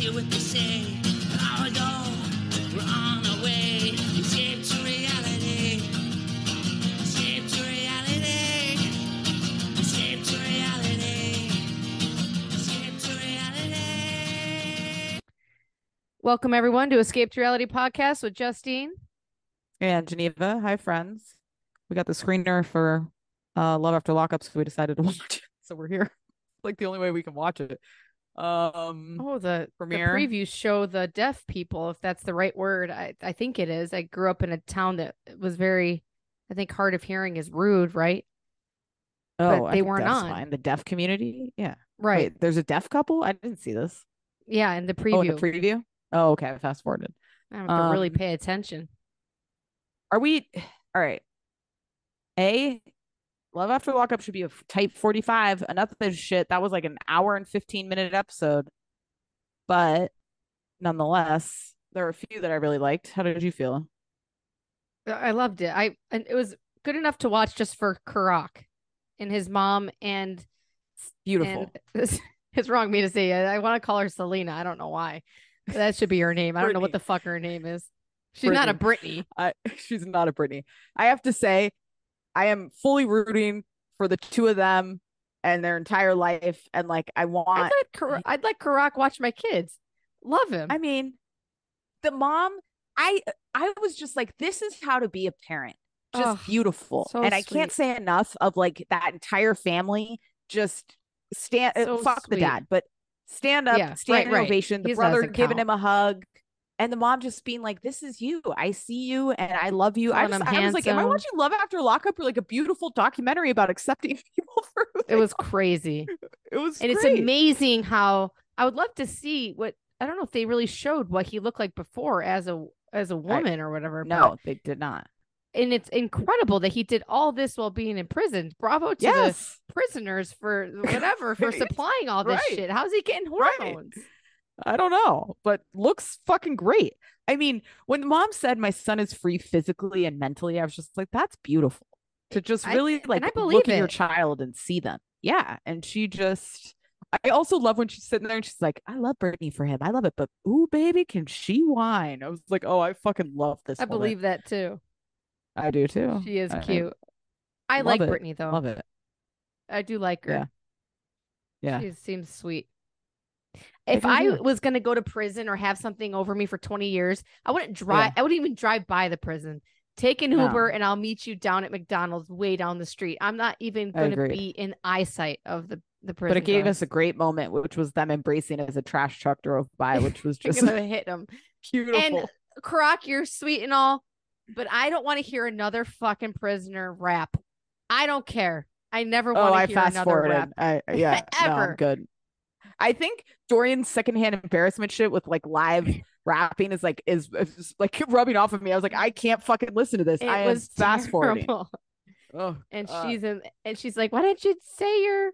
hear what they say. An hour we're on our way. Escape to reality. Escape to reality. Escape to reality. Escape to reality. Welcome everyone to Escape to Reality podcast with Justine. And Geneva, hi friends. We got the screener for uh Love After Lockup, so we decided to watch it. So we're here. Like the only way we can watch it. Um Oh, the, the previews show the deaf people, if that's the right word. I, I think it is. I grew up in a town that was very, I think hard of hearing is rude, right? oh, but they weren't on. fine. The deaf community. Yeah. Right. Wait, there's a deaf couple? I didn't see this. Yeah, in the preview. Oh, in the preview? Oh, okay. I fast forwarded. I have to really Um, pay attention. Are we all right? A Love After Lockup should be a type 45. Enough of this shit. That was like an hour and 15 minute episode. But nonetheless, there are a few that I really liked. How did you feel? I I loved it. I and it was good enough to watch just for Kerok and his mom and Beautiful. and it's wrong me to say it. I want to call her Selena. I don't know why. That should be her name. I don't know what the fuck her name is. She's not a Britney. I she's not a Britney. I have to say, I am fully rooting for the two of them and their entire life. And like, I I'd want. let Kar- I'd let Kerok watch my kids. Love him. I mean, the mom. I I was just like, this is how to be a parent. Just Ugh, beautiful. so and I can't say enough of like that entire family just stand. So fuck the dad, but stand up, Yeah, stand right, in right. ovation. The brother giving count. him a hug. And the mom just being like, "This is you. I see you, and I love you." I, just, I was like, "Am I watching Love After Lockup or like a beautiful documentary about accepting people for it was are?" crazy. It was, And it's amazing how I would love to see what I don't know if they really showed what he looked like before as a as a woman or whatever. but- No, they did not. and it's incredible that he did all this while being in prison. Bravo to Yes, the prisoners for whatever for supplying all this Right. shit. How's he getting Right. I don't know, but looks fucking great. I mean, when mom said my son is free physically and mentally, I was just like, that's beautiful to just really and like I believe look at your child and see them. Yeah. And she just, I also love when she's sitting there and she's like, I love Brittany for him. I love it. But ooh, baby, can she whine? I was like, oh, I fucking love this. I woman. believe that too. I do too. She is I- I cute. I, like it. Brittany though. Love it. I do like her. Yeah. Yeah. She seems sweet. If I was gonna go to prison or have something over me for 20 years, I wouldn't drive I wouldn't even drive by the prison. Take an No. Uber and I'll meet you down at McDonald's way down the street. I'm not even gonna be in eyesight of the, the prison. But it gave guards. us a great moment, which was them embracing as a trash truck drove by, which was just gonna hit them. beautiful. Kerok, you're sweet and all, but I don't want to hear another fucking prisoner rap. I don't care. I never Oh, want to hear fast another forwarded. rap. I yeah, no, Ever. I'm good. I think Dorian's secondhand embarrassment shit with like live rapping is like is, is like rubbing off of me. I was like, I can't fucking listen to this. It I am was fast forwarding. terrible. Oh, And God. she's in, and she's like, "Why didn't you say your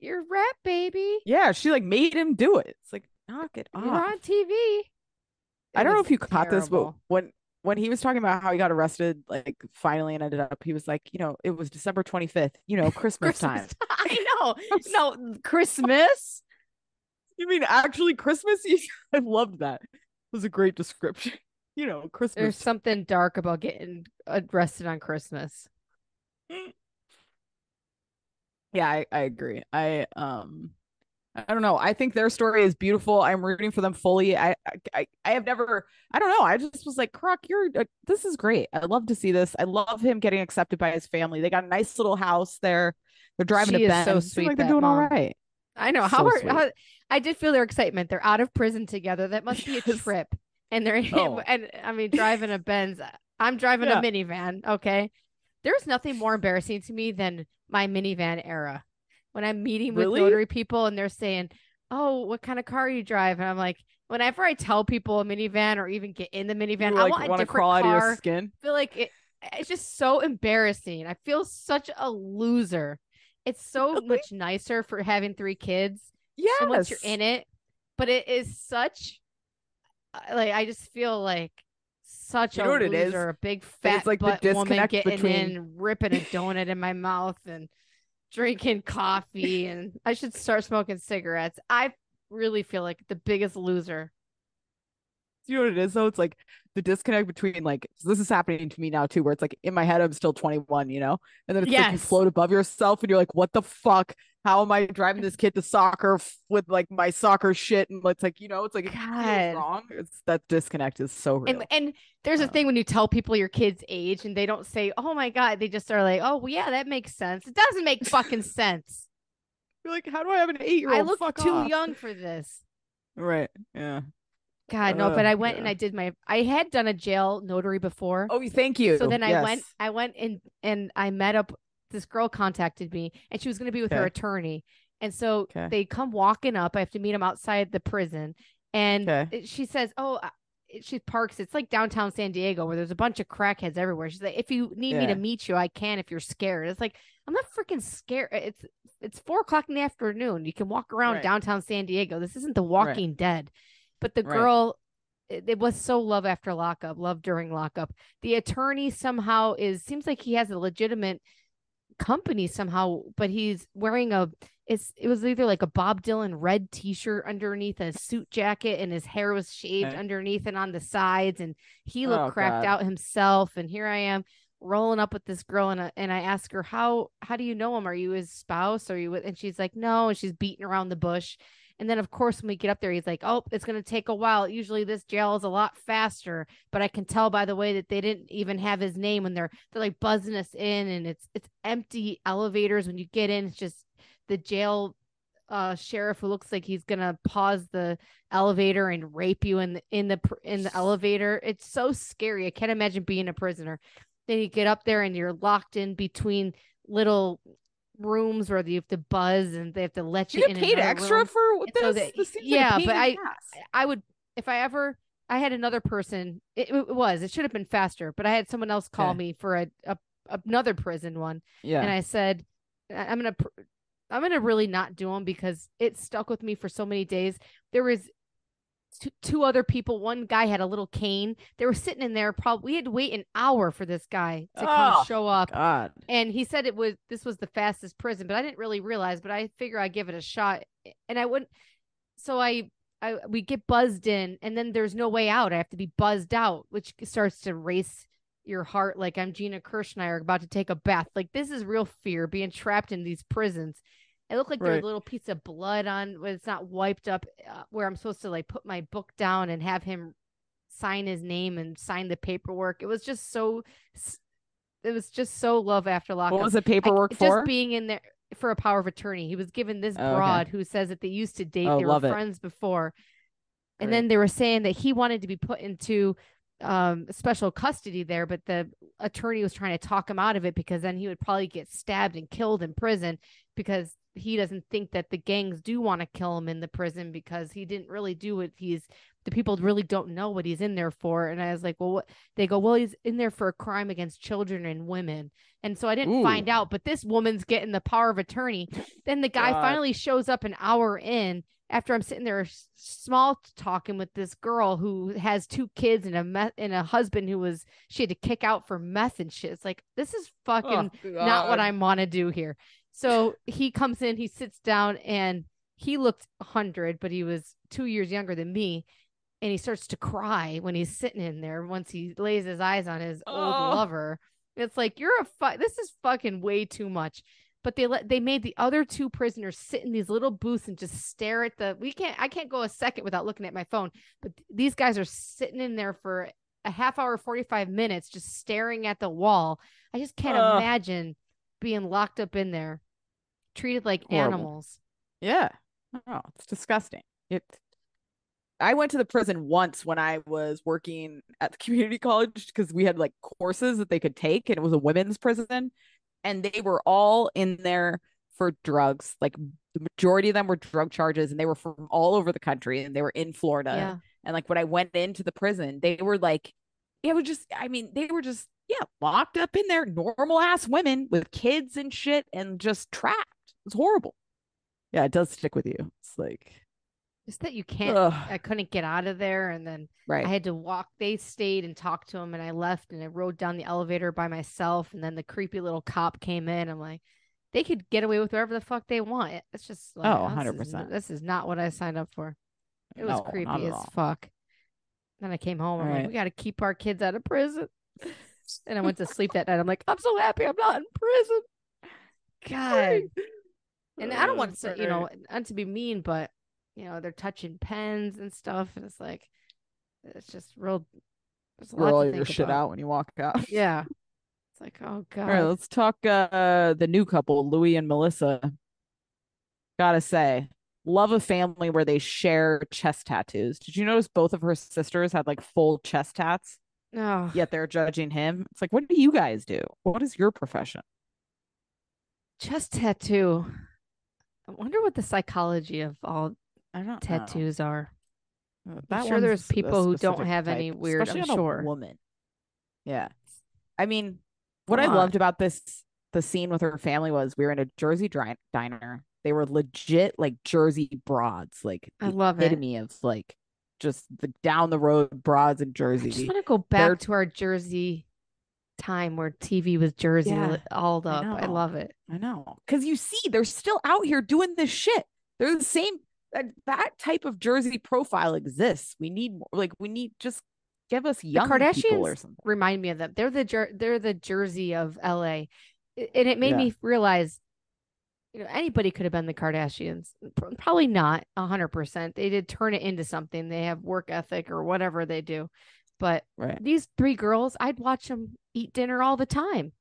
your rap, baby? yeah, she like made him do it. It's like knock it off. You're on TV." I don't know if you caught this, but when when he was talking about how he got arrested, like finally and ended up, he was like, you know, it was December 25th, you know, Christmas, time. I know. No, Christmas. You mean actually Christmas? I loved that. It was a great description. You know, Christmas. There's something dark about getting arrested on Christmas. Yeah, I, I agree. I um I don't know. I think their story is beautiful. I'm rooting for them fully. I I I have never I don't know. I just was like, Croc, you're uh, this is great. I love to see this. I love him getting accepted by his family. They got a nice little house there. They're driving She a is so. Sweet, like they're doing all mom. right. I know how, So are, how I did feel their excitement. They're out of prison together. That must be a trip. And they're Oh. and I mean driving a Benz. I'm driving Yeah. a minivan. Okay. There's nothing more embarrassing to me than my minivan era. When I'm meeting with Really? rotary people and they're saying, Oh, what kind of car you drive? And I'm like, whenever I tell people a minivan or even get in the minivan, You I like want a want to different crawl out of car. your skin. I feel like it, it's just so embarrassing. I feel such a loser. It's so Really? much nicer for having three kids Yes. and once you're in it, but it is such uh, like I just feel like such You a what it is? loser, a big fat like the woman disconnect getting between- in, ripping a donut in my mouth and drinking coffee, and I should start smoking cigarettes. I really feel like the biggest loser. You know what it is though? It's like the disconnect between like this is happening to me now too, where it's like in my head I'm still 21, you know, and then it's like you float above yourself and you're like, what the fuck? How am I driving this kid to soccer with like my soccer shit? And it's like you know, it's like God. wrong. It's that disconnect is so real. And and there's a Uh. thing when you tell people your kid's age and they don't say, "Oh my god," they just are like, "Oh well, yeah, that makes sense." It doesn't make fucking sense. you're like, how do I have an eight year old? I look Fuck too off. young for this. Right. Yeah. God, no, but I went and. I did my I had done a jail notary before. Oh, thank you. so then I went I went and and I met up this girl contacted me and she was going to be with her attorney. And so Okay. they come walking up. I have to meet them outside the prison. And Okay. she says, "Oh, she parks. It's like downtown San Diego where there's a bunch of crackheads everywhere." She's like, "If you need me to meet you, I can. If you're scared." It's like I'm not freaking scared. It's it's four o'clock in the afternoon. You can walk around Right. downtown San Diego. This isn't The Walking Dead. But the Right. girl, it, was so love after lockup, love during lockup. The attorney somehow is seems like he has a legitimate company somehow, but he's wearing a it's it was either like a Bob Dylan red t-shirt underneath a suit jacket and his hair was shaved Okay. underneath and on the sides and he looked Oh, cracked God. out himself and here I am rolling up with this girl and I, and I ask her how how do you know him are you his spouse are you with and she's like no and she's beating around the bush and then of course when we get up there he's like oh it's going to take a while. Usually this jail is a lot faster but I can tell by the way that they didn't even have his name when they're they're like buzzing us in and it's it's empty elevators when you get in. It's just the jail uh sheriff who looks like he's gonna pause the elevator and rape you in the in the in the elevator. It's so scary. I can't imagine being a prisoner. Then you get up there and you're locked in between little rooms where you have to buzz and they have to let you, You in paid extra room. for And so that- this yeah, like but I- ass. I would if I ever I had another person. It, it was it should have been faster, but I had someone else call Okay. me for a, a another prison one, yeah. and I said "I- I'm gonna I'm gonna really not do them because it stuck with me for so many days. There was two, two other people. One guy had a little cane. They were sitting in there. Probably we had to wait an hour for this guy to come Oh, ah, show up. God. And he said it was this was the fastest prison, but I didn't really realize. But I figure I'd give it a shot, and I wouldn't. So I, I we get buzzed in, and then there's no way out. I have to be buzzed out, which starts to race your heart. Like I'm Gina Kirschenheiter about to take a bath. Like this is real fear being trapped in these prisons. It looked like there's Right. a little piece of blood on, but it's not wiped up. Uh, where I'm supposed to like put my book down and have him sign his name and sign the paperwork. It was just so. It was just so love after lockup. What was the paperwork I- paperwork just being in there for a power of attorney. He was given this Oh, okay. broad who says that they used to date. Oh, they were love it. friends before. And then they were saying that he wanted to be put into um special custody there, but the attorney was trying to talk him out of it because then he would probably get stabbed and killed in prison because he doesn't think that the gangs do want to kill him in the prison because he didn't really do what he's the people really don't know what he's in there for. And I was like, well, what they go, well, he's in there for a crime against children and women. And so I didn't find out, but this woman's getting the power of attorney. Then the guy God. finally shows up an hour in after I'm sitting there small talking with this girl who has two kids and a meth and a husband who was she had to kick out for meth and shit. It's like this is fucking Oh, not what. I want to do here. So he comes in, he sits down, and he looked 100, but he was two years younger than me. And he starts to cry when he's sitting in there once he lays his eyes on his old Oh. lover. It's like, you're a fu- this is fucking way too much. But they let they made the other two prisoners sit in these little booths and just stare at the we can't I can't go a second without looking at my phone. But th- these guys are sitting in there for a half hour, 45 minutes, just staring at the wall. I just can't Ugh. imagine being locked up in there, treated like Horrible. animals. Yeah. Oh, it's disgusting. It I went to the prison once when I was working at the community college because we had like courses that they could take and it was a women's prison and they were all in there for drugs. Like the majority of them were drug charges and they were from all over the country and they were in Florida. yeah. And like when I went into the prison, they were like, it was just, I mean, they were just, yeah, locked up in there, normal ass women with kids and shit and just trapped. It's horrible. Yeah, it does stick with you. It's like, Just that you can't ugh, I couldn't get out of there and then right. I had to walk. They stayed and talked to him, and I left and I rode down the elevator by myself. And then the creepy little cop came in. I'm like, they could get away with whatever the fuck they want. It's just like, Oh, this is 100%. This is not what I signed up for. It was No, creepy as all. fuck. Then I came home. I'm like, we got to keep our kids out of prison. And I went to sleep that night. I'm like, I'm so happy I'm not in prison. God. And I don't want to say, you know, not to be mean, but you know, they're touching pens and stuff, and it's like, it's just real. There's a lot roll your shit about. out when you walk out. Yeah. It's like, oh god. All right, let's talk uh the new couple, Louis and Melissa. Gotta say, love a family where they share chest tattoos. Did you notice both of her sisters had like full chest tats, oh, yet they're judging him? It's like, what do you guys do? What is your profession? chest tattoo. I wonder what the psychology of all I don't know. tattoos are. Uh, sure there's people who don't have any weird- especially I'm on a sure. woman. Yeah, I mean, what I loved about this the scene with her family was we were in a Jersey dri- diner. They were legit like Jersey broads, like I the love it. epitome of like just the down the road broads in Jersey. I just want to go They're- back to our Jersey time where TV was Jersey Yeah, all I up. I know. love it. I know. Cause you see, they're still out here doing this shit. They're the same that that type of Jersey profile exists. We need more like we need just give us young people or Kardashians something. Remind me of them. They're the Jer- they're the Jersey of LA, and it made Yeah. me realize, you know, anybody could have been the Kardashians. Probably not hundred percent. They did turn it into something. They have work ethic or whatever they do, but Right. these three girls, I'd watch them eat dinner all the time.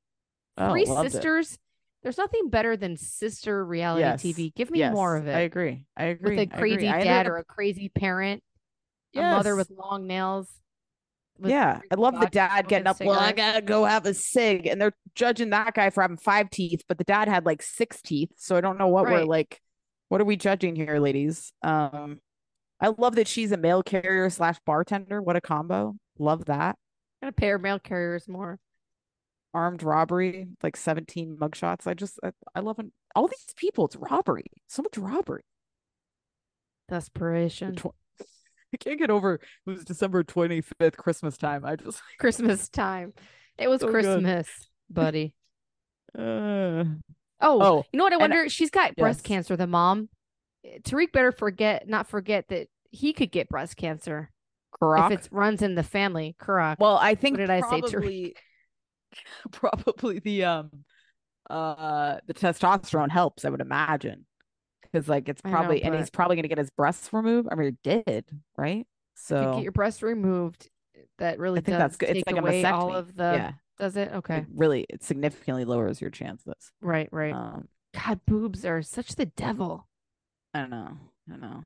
Oh, Three sisters. There's nothing better than sister reality Yes, TV. Give me more of it. I agree. I agree. with a crazy dad or a crazy parent, a mother with long nails. with yeah, I love the dad getting up. Well, I gotta go have a cig, and they're judging that guy for having five teeth, but the dad had like six teeth. So I don't know what we're like. What are we judging here, ladies? Um, I love that she's a mail carrier slash bartender. What a combo! Love that. Gotta pay mail carriers more. Armed robbery, like seventeen mugshots. I just, I, I love it. All these people. It's robbery. So much robbery. Desperation. I can't get over. It was December twenty fifth, Christmas time. I just. Christmas time. It was So good. Christmas, buddy. Uh, Oh, oh, you know what I wonder? She's got breast cancer, the mom. Tariq better forget, not forget that he could get breast cancer Kerok. if it runs in the family. Correct. Well, I think what did I say, Tariq? Probably, probably the um uh the testosterone helps, I would imagine. Because like it's I know, probably and he's probably gonna get his breasts removed. I mean he did, right? So get your breast removed. That really I think does that's good. It's like a away all of the. yeah. Does it? Okay. It really it significantly lowers your chances. Right. Right. Um God, boobs are such the devil. I don't know. I don't know.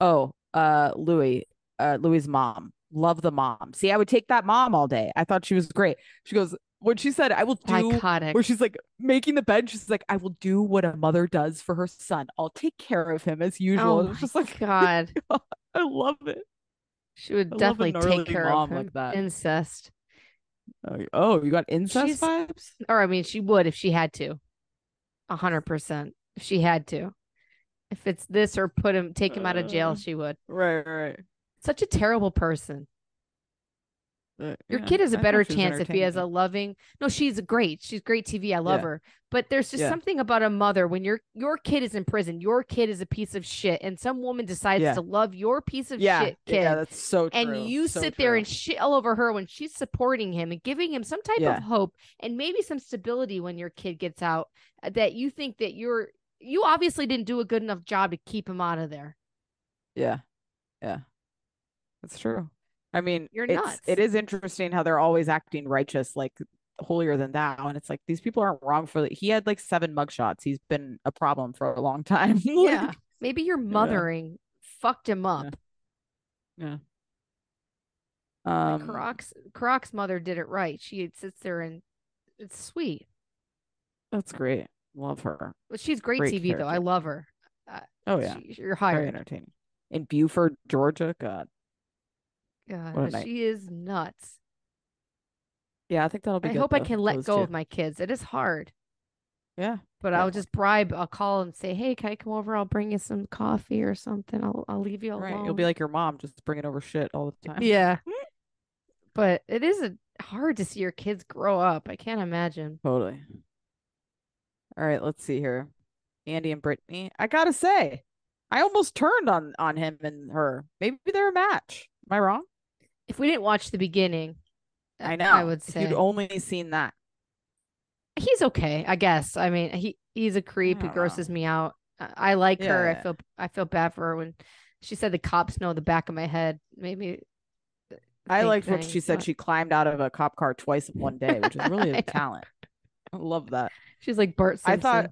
Oh, uh Louis, uh Louis's mom. Love the mom. See, I would take that mom all day. I thought she was great. She goes, when she said I will do Psychotic. where she's like making the bed. She's like, I will do what a mother does for her son. I'll take care of him as usual. Oh it's just like, God. I love it. She would I definitely take care of him. like that. Incest. Oh, Oh, you got incest She's- vibes? Or I mean, she would if she had to. A hundred percent. If she had to. If it's this or put him take him out of jail, Uh, she would. Right, right. Such a terrible person. Your yeah, kid has a better thought she was chance if he has a loving. No, she's great. She's great TV. I love Yeah. her. But there's just Yeah. something about a mother when your your kid is in prison, your kid is a piece of shit, and some woman decides to love your piece of shit kid. yeah, that's so true. and you so sit there and shit all over her when she's supporting him and giving him some type of hope and maybe some stability when your kid gets out uh, that you think that you're you obviously didn't do a good enough job to keep him out of there Yeah. Yeah. That's true. I mean, You're nuts. it is interesting how they're always acting righteous, like holier than thou. And it's like these people aren't wrong for he had like seven mugshots. He's been a problem for a long time. Like, yeah maybe your mothering fucked him up Yeah. Like, Um Kerok's Kerok's mother did it right she sits there and it's sweet that's great. Love her. but she's great, Great tv though i love her Oh yeah. she, you're Very entertaining. In Buford, Georgia. God. God, What a but night. she is nuts Yeah, I think that'll be i hope i can let go two. of my kids it is hard Yeah. But Yeah. I'll just bribe. I'll call and say, "Hey, can I come over? I'll bring you some coffee or something. I'll I'll leave you alone." Right. You'll be like your mom, just bringing over shit all the time. yeah. But it is a, hard to see your kids grow up. I can't imagine. Totally. All right, let's see here. Andy and Brittany. I gotta say, I almost turned on on him and her. Maybe they're a match. Am I wrong? If we didn't watch the beginning, I know. I would If say you'd only seen that. he's okay. I guess. I mean, he he's a creep. He oh. know. grosses me out. I, I like her. I feel I feel bad for her when she said the cops know the back of my head. Maybe I liked what she said. She climbed out of a cop car twice in one day, which is really a talent. I love that. she's like Bart I thought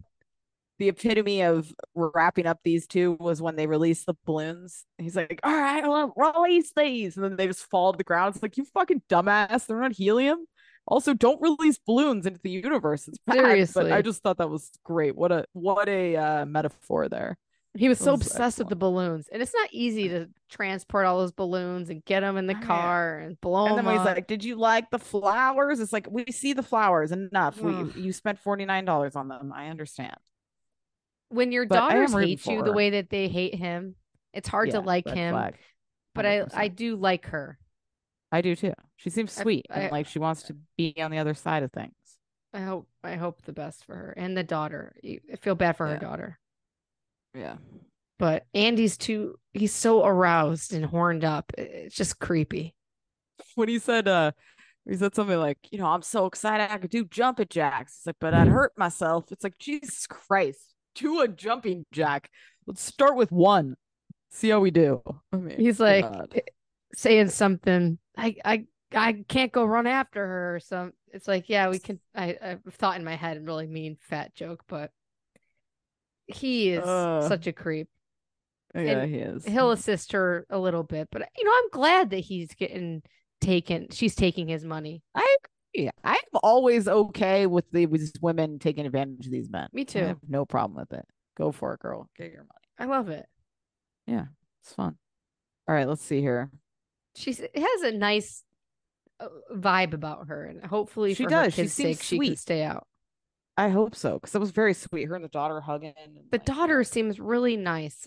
the epitome of wrapping up these two was when they released the balloons. He's like, "All right, well, release these," and then they just fall to the ground. It's like you fucking dumbass. They're not helium. Also, don't release balloons into the universe. It's bad. But I just thought that was great. What a what a uh, metaphor there. He was so was obsessed with the balloons, and it's not easy to transport all those balloons and get them in the car and blow and them then when he's like, "Did you like the flowers?" It's like we see the flowers enough. We you spent forty nine dollars on them. I understand. When your but daughters hate you the way that they hate him, it's hard to like him. flag. But I I do like her. I do too. She seems sweet I- and like she wants to be on the other side of things. I hope I hope the best for her and the daughter. I feel bad for her Yeah. daughter. Yeah. But Andy's too he's so aroused and horned up. It's just creepy. When he said uh he said something like, you know, I'm so excited I could do jumping jacks. It's like, but I'd hurt myself. It's like, Jesus Christ, do a jumping jack. Let's start with one. See how we do. I mean, He's like God. eh, saying something. I I I can't go run after her or some it's like, yeah, we can I I've thought in my head a really mean fat joke, but he is Ugh. such a creep. yeah, and he is. He'll assist her a little bit, but you know, I'm glad that he's getting taken. She's taking his money. I agree. I'm always okay with the with these women taking advantage of these men. Me I too. have no problem with it. Go for it, girl. Get your money. I love it. Yeah, it's fun. All right, let's see here. She has a nice uh, vibe about her, and hopefully She for does. She seems sake, she can sweet. stay out. I hope so because it was very sweet. Her and the daughter hugging. The like, daughter seems really nice.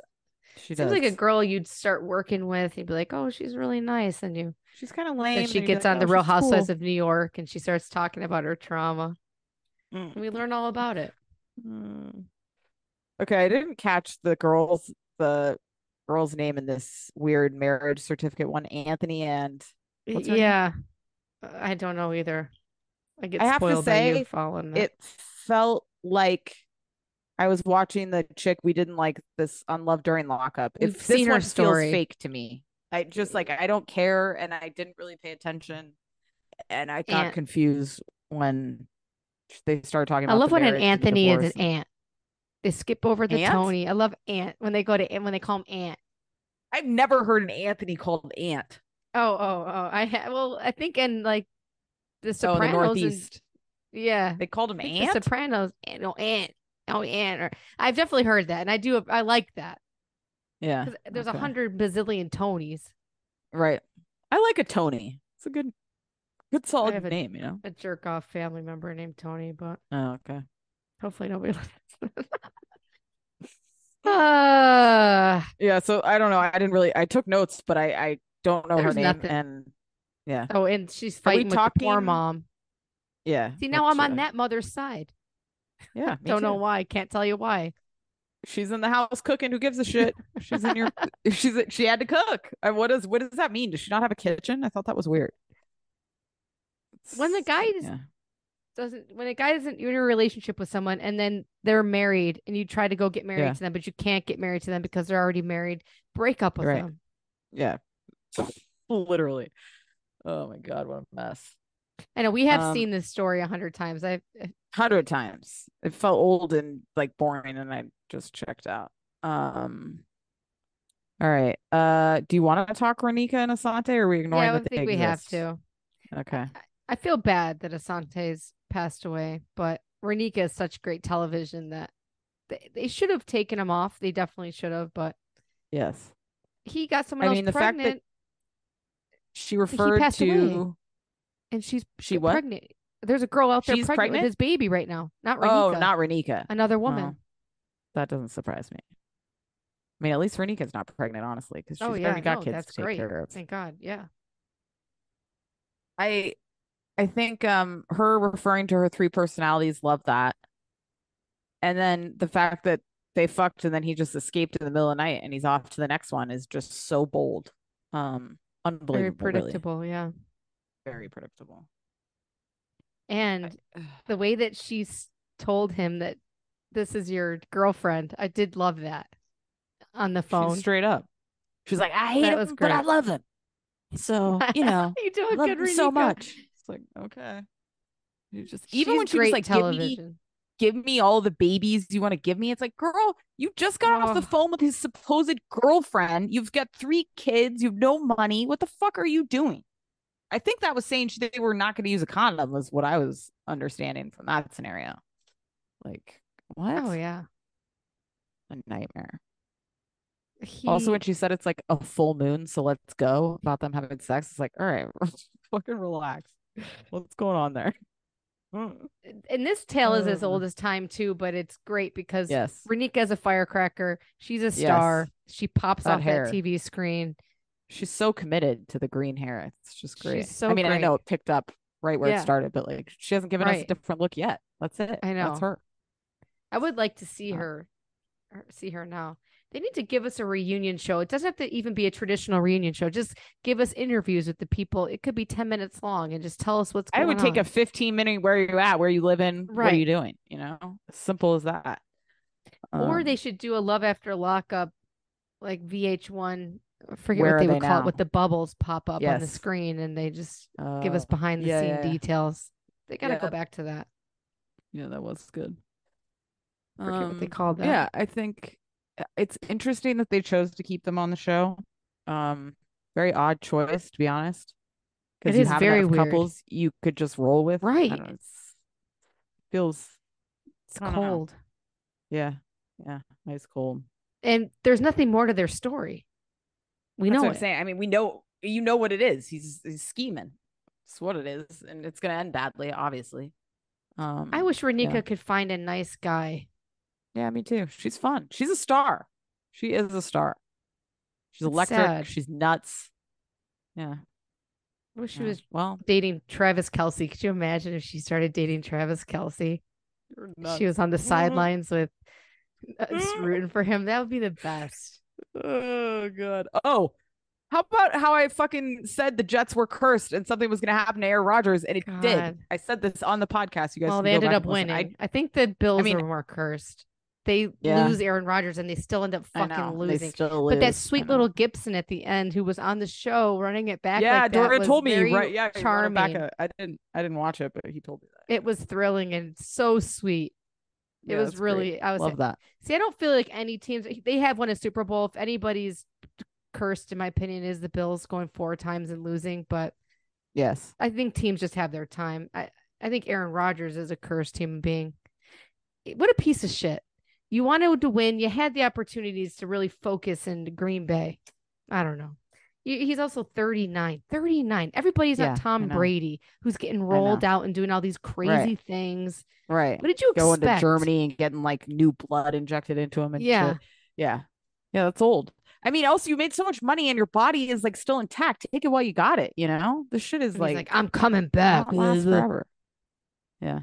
She Seems does. like a girl you'd start working with. You'd be like, "Oh, she's really nice," and you. She's kind of lame. She and you'd gets like, on the "Oh, Real Housewives cool." of New York, and she starts talking about her trauma. Mm. And we learn all about it. Mm. Okay, I didn't catch the girls the girl's name in this weird marriage certificate one. Anthony and her name? yeah, I don't know either. I get I have to spoiled by you say, it felt like I was watching the chick we didn't like this on Love During Lockup. We've If this seen her one story. feels fake to me, I just like I don't care, and I didn't really pay attention, and I got Aunt. confused when they started talking. About I love the when an and the Anthony is an and- aunt. They skip over the Aunt? Tony. I love aunt when they go to when they call him aunt. I've never heard an Anthony called Aunt. Oh, oh, oh! I ha- well, I think in like the Oh, the Sopranos. and- Northeast. yeah, They called him Aunt. The Sopranos. Aunt, no, aunt. Oh, aunt. Or I've definitely heard that, and I do. I like that yeah, there's a okay. hundred bazillion Tonys. right. I like a Tony. It's a good, good solid have a- name. You know. A jerk off family member named Tony, but Oh, okay. hopefully nobody uh, Yeah. So I don't know. I didn't really. I took notes, but I I don't know her name. nothing. And yeah, oh, and she's fighting with the poor mom. yeah. See, now I'm on that mother's side. Yeah. Don't know why. Can't tell you why. She's in the house cooking. Who gives a shit? She's in your. She's she had to cook. And what does what does that mean? Does she not have a kitchen? I thought that was weird. When the It's- guy yeah. Doesn't when a guy isn't you're in a relationship with someone and then they're married and you try to go get married Yeah. to them, but you can't get married to them because they're already married, break up with Right. them. Yeah. Literally. Oh my god, what a mess. I know we have Um, seen this story a hundred times. I've Hundred times. It felt old and like boring and I just checked out. Um all right. Uh do you want to talk Raneka and Asante or are we ignoring yeah, I that think we have to. Okay. I feel bad that Asante's passed away, but Raneka is such great television that they, they should have taken him off. They definitely should have, but Yes. he got someone I else mean, the fact that pregnant She referred to away. and she's she get what? There's a girl out there pregnant, pregnant? with his baby right now. Not Raneka. Oh, not Raneka. another woman. Oh, that doesn't surprise me. I mean, at least Raneka's not pregnant, honestly, because she's oh yeah, already got no, kids that's to take great. care of. Thank God. Yeah. I I think um her referring to her three personalities, love that. and then the fact that they fucked and then he just escaped in the middle of the night and he's off to the next one is just so bold. Um, Very unbelievable. really. predictable, yeah. Very predictable. And the way that she's told him that this is your girlfriend, I did love that on the She's phone. straight up. She's like, I hate That him, but I love him. So you know, you do I a love good him so much. It's like okay. You just even She's when she was great like, give me, give me all the babies you want to give me. It's like, girl, you just got off the Oh. phone with his supposed girlfriend. You've got three kids. You have no money. What the fuck are you doing? I think that was saying she, they were not going to use a condom, was what I was understanding from that scenario. Like, oh, what? Oh yeah. A nightmare. He, Also, when she said it's like a full moon, so let's go about them having sex, it's like, all right, fucking relax. What's going on there? Mm. and this tale is as old mm. as time too, but it's great because yes. is a firecracker. She's a star. She pops That off hair. that TV screen. She's so committed to the green hair. It's just great. She's so I mean, I know it picked up right where Yeah. it started, but like she hasn't given us a different look yet. That's it. I know. That's her. I would like to see Uh. her, her see her now. They need to give us a reunion show. It doesn't have to even be a traditional reunion show. Just give us interviews with the people. It could be 10 minutes long and just tell us what's going on. I would take on. a 15 minute where you at, where you live in, what are you doing? You know, simple as that. or Um, they should do a love after lockup like VH1 I forget Where what are they they would call it now? with the bubbles pop up on the screen and they just give uh, us behind the yeah, scene yeah, yeah. details. They got to go back to that. Yeah, that was good. Forget what they Um, called that. Yeah, I think uh, it's interesting that they chose to keep them on the show. Um, very odd choice, to be honest. It you is have very weird. couples you could just roll with. Right. know, it's, feels It's I don't know. cold. yeah, yeah, nice cold. And there's nothing more to their story. We That's know what I'm it. saying. I mean, we know you know what it is. He's he's scheming. It's what it is, and it's gonna end badly, obviously. Um, I wish Raneka yeah. could find a nice guy. Yeah, me too. She's fun. She's a star. She is a star. She's It's electric. sad. She's nuts. Yeah. I wish she was well. dating Travis Kelce. Could you imagine if she started dating Travis Kelce? She was on the sidelines with uh, rooting for him. That would be the best. Oh god. Oh, how about how I fucking said the Jets were cursed and something was gonna happen to Aaron Rodgers and it God. did. I said this on the podcast. You guys. Well, they ended up winning. I, think the Bills mean- were more cursed. They Yeah. lose Aaron Rodgers and they still end up I, I fucking know. They losing. still But that sweet little Gibson at the end, who was on the show running it back, yeah, like that Dora was told me right. Yeah, he charming. Back a, I didn't. I didn't watch it, but he told me that. It was thrilling and so sweet. It Yeah, was that's great. really. I was love that. See, I don't feel like any teams they have won a Super Bowl. If anybody's cursed, in my opinion, is the Bills going four times and losing. But Yes. I think teams just have their time. I, I think Aaron Rodgers is a cursed human being. Eh, What a piece of shit. You wanted to win. You had the opportunities to really focus in Green Bay. I don't know. He- He's also 39. 39. Everybody's Yeah, not Tom. Brady who's getting rolled out and doing all these crazy things. Right. What did you expect? Going expect? to Germany and getting like new blood injected into him and Yeah. shit. Yeah. Yeah, that's old. I mean, also you made so much money and your body is like still intact. Take it while you got it, you know? This shit is like, like, I'm coming back. last forever. Yeah.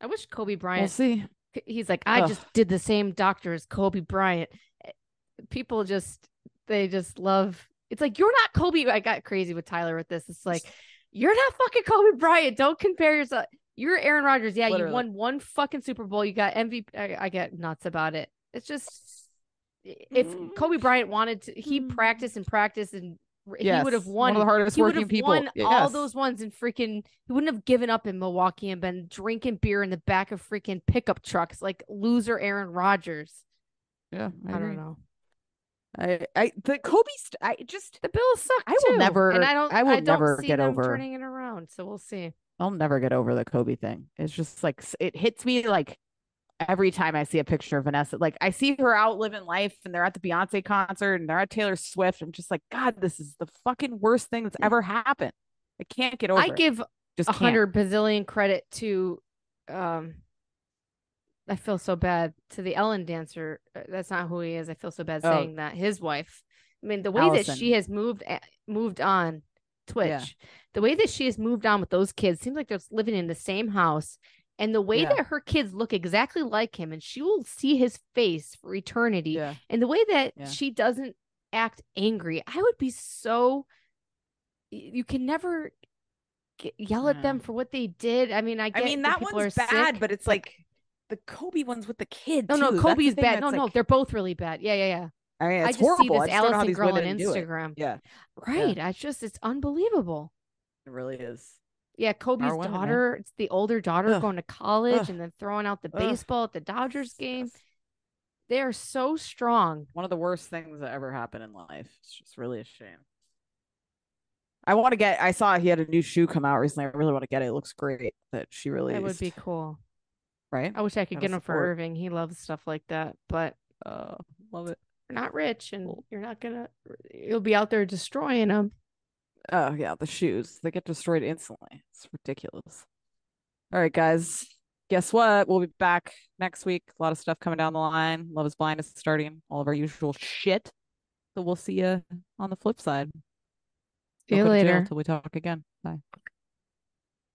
I wish Kobe We'll Bryant see. he's like i Ugh. just did the same doctor as kobe bryant Eh, people just they just love it's like you're not kobe i got crazy with tyler with this it's like you're not fucking kobe bryant don't compare yourself you're aaron Rodgers. yeah Literally. you won one fucking super bowl you got mvp I, I get nuts about it it's just if Mm. kobe bryant wanted to he Mm. practiced and practiced and he would have won. one of the hardest he working people. won all those ones and freaking he wouldn't have given up in Milwaukee and been drinking beer in the back of freaking pickup trucks like loser Aaron Rodgers. Yeah, I, agree. don't know. I, I, the Kobe, st- I just, The Bills suck. I will too, never- And I don't. I will don't never get over- turning it around. So we'll see. I'll never get over the Kobe thing. It's just like it hits me like every time I see a picture of Vanessa. Like I see her out living life and they're at the Beyonce concert and they're at Taylor Swift. I'm just like, God, this is the fucking worst thing that's ever happened. I can't get over I it. give just a hundred bazillion credit to. Um, I feel so bad to the Ellen dancer. Uh, That's not who he is. I feel so bad Oh. saying that. His wife. I mean, the way that she has moved moved on Twitch, the way that she has moved on with those kids seems like they're living in the same house, And the way Yeah. that her kids look exactly like him, and she will see his face for eternity. Yeah. And the way that Yeah. she doesn't act angry, I would be so. You can never yell at them for what they did. I mean, I I mean, that one's bad, sick, but it's like the Kobe ones with the kid. no, no, too. That's Kobe's bad. No, that's, no, they're both really bad. Yeah, yeah, yeah. I mean, I just horrible. see this I just don't know how Allison girl on it. Instagram. Yeah, Right. I just it's unbelievable. it really is. Yeah, Kobe's women, man. daughter, it's the older daughter Ugh. going to college Ugh. and then throwing out the Ugh. baseball at the Dodgers game. They are so strong. One of the worst things that ever happened in life. It's just really a shame. I want to get. I saw he had a new shoe come out recently. I really want to get it. It looks great. That she really That would be cool. Right. I wish I could Gotta get him for support. Irving. He loves stuff like that, but Uh, love it. you're not rich and you're not gonna. You'll be out there destroying them. Oh yeah, the shoes they get destroyed instantly. It's ridiculous. All right, guys. Guess what? We'll be back next week. A lot of stuff coming down the line. Love is Blind is starting. All of our usual shit. So we'll see you on the flip side. See you Don't go to jail later. Till we talk again. Bye.